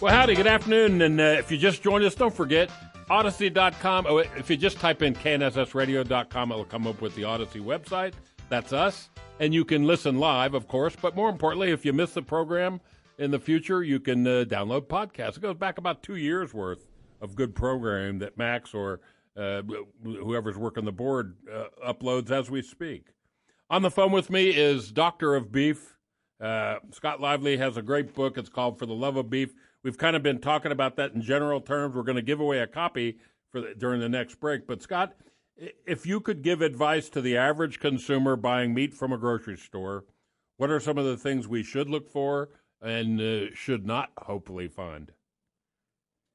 Well, howdy, good afternoon. And uh, if you just joined us, don't forget Audacy.com. Oh, if you just type in KNSSradio.com, it'll come up with the Audacy website. That's us. And you can listen live, of course. But more importantly, if you miss the program in the future, you can uh, download podcasts. It goes back about two years worth of good programming that Max or uh, whoever's working the board uh, uploads as we speak. On the phone with me is Doctor of Beef. Uh, Scott Lively has a great book. It's called For the Love of Beef. We've kind of been talking about that in general terms. We're going to give away a copy for the, during the next break. But Scott, if you could give advice to the average consumer buying meat from a grocery store, what are some of the things we should look for and uh, should not hopefully find?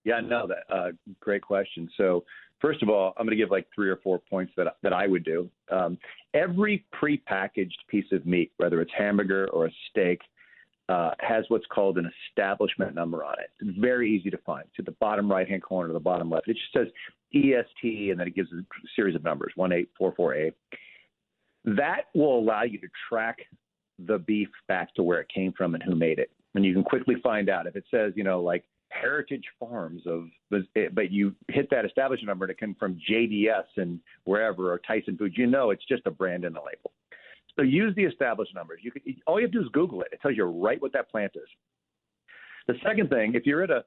Yeah, no, that uh, great question. So, first of all, I'm going to give like three or four points that that I would do. Um, every prepackaged piece of meat, whether it's hamburger or a steak, uh, has what's called an establishment number on it. It's very easy to find. It's at the bottom right hand corner or the bottom left. It just says EST and then it gives a series of numbers, 1844A. That will allow you to track the beef back to where it came from and who made it. And you can quickly find out if it says, you know, like Heritage Farms of, but you hit that establishment number and it came from JBS and wherever or Tyson Foods, you know it's just a brand in the label. So use the established numbers. You can, all you have to do is Google it. It tells you right what that plant is. The second thing, if you're at a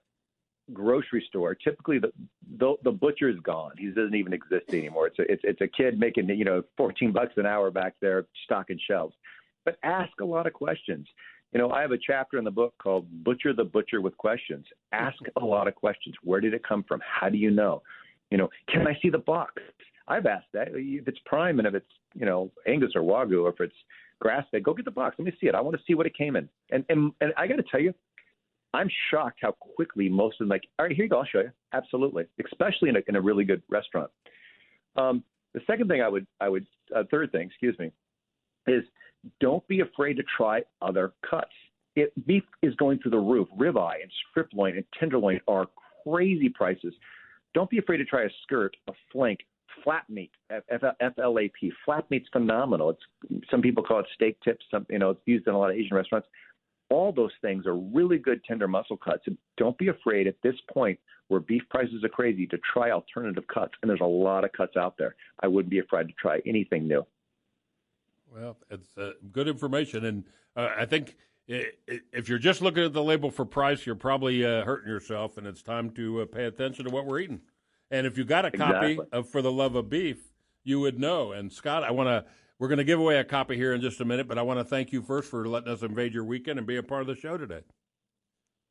grocery store, typically the the, the butcher is gone. He doesn't even exist anymore. It's a it's it's a kid making you know 14 bucks an hour back there stocking shelves. But ask a lot of questions. You know, I have a chapter in the book called Butcher the Butcher with Questions. Ask a lot of questions. Where did it come from? How do you know? You know, can I see the box? I've asked that. If it's prime and if it's, you know, Angus or Wagyu or if it's grass fed, go get the box. Let me see it. I want to see what it came in. And and, and I got to tell you, I'm shocked how quickly most of them like, all right, here you go, I'll show you. Absolutely, especially in a in a really good restaurant. Um, the second thing I would I would uh, third thing, excuse me, is don't be afraid to try other cuts. It, beef is going through the roof. Ribeye and strip loin and tenderloin are crazy prices. Don't be afraid to try a skirt, a flank, flap meat, FLAP. Flat meat's phenomenal. It's some people call it steak tips. Some you know it's used in a lot of Asian restaurants. All those things are really good tender muscle cuts. And don't be afraid at this point where beef prices are crazy to try alternative cuts. And there's a lot of cuts out there. I wouldn't be afraid to try anything new. Well, it's uh, good information, and uh, I think if you're just looking at the label for price, you're probably uh, hurting yourself, and it's time to uh, pay attention to what we're eating. And if you got a copy exactly. of For the Love of Beef, you would know. And Scott, I want to. We're going to give away a copy here in just a minute, but I want to thank you first for letting us invade your weekend and be a part of the show today.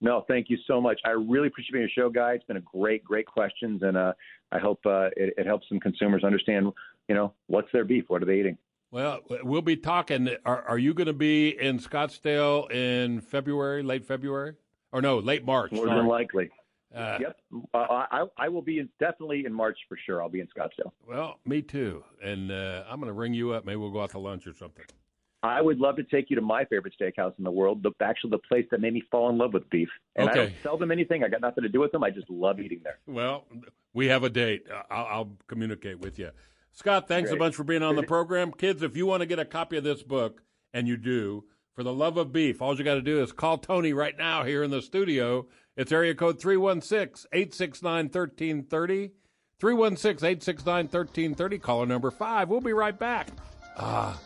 No, thank you so much. I really appreciate being your show, guy. It's been a great, great questions, and uh, I hope uh, it, it helps some consumers understand, you know, what's their beef, what are they eating. Well, we'll be talking. Are, are you going to be in Scottsdale in February, late February, or no, late March? More sorry. than likely. Uh, yep, uh, I I will be in, definitely in March for sure. I'll be in Scottsdale. Well, me too, and uh, I'm going to ring you up. Maybe we'll go out to lunch or something. I would love to take you to my favorite steakhouse in the world, the actually the place that made me fall in love with beef. And Okay. I don't sell them anything. I got nothing to do with them. I just love eating there. Well, we have a date. I'll, I'll communicate with you. Scott, thanks a bunch for being on the program. Kids, if you want to get a copy of this book, and you do, for the love of beef. All you got to do is call Tony right now here in the studio. It's area code 316 869 1330. 316 869 1330. Caller number five. We'll be right back ah,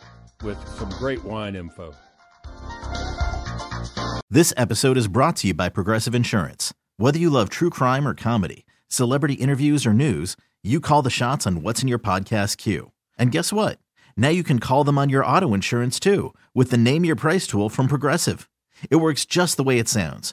with some great wine info. This episode is brought to you by Progressive Insurance. Whether you love true crime or comedy, celebrity interviews or news, you call the shots on what's in your podcast queue. And guess what? Now you can call them on your auto insurance too with the Name Your Price tool from Progressive. It works just the way it sounds.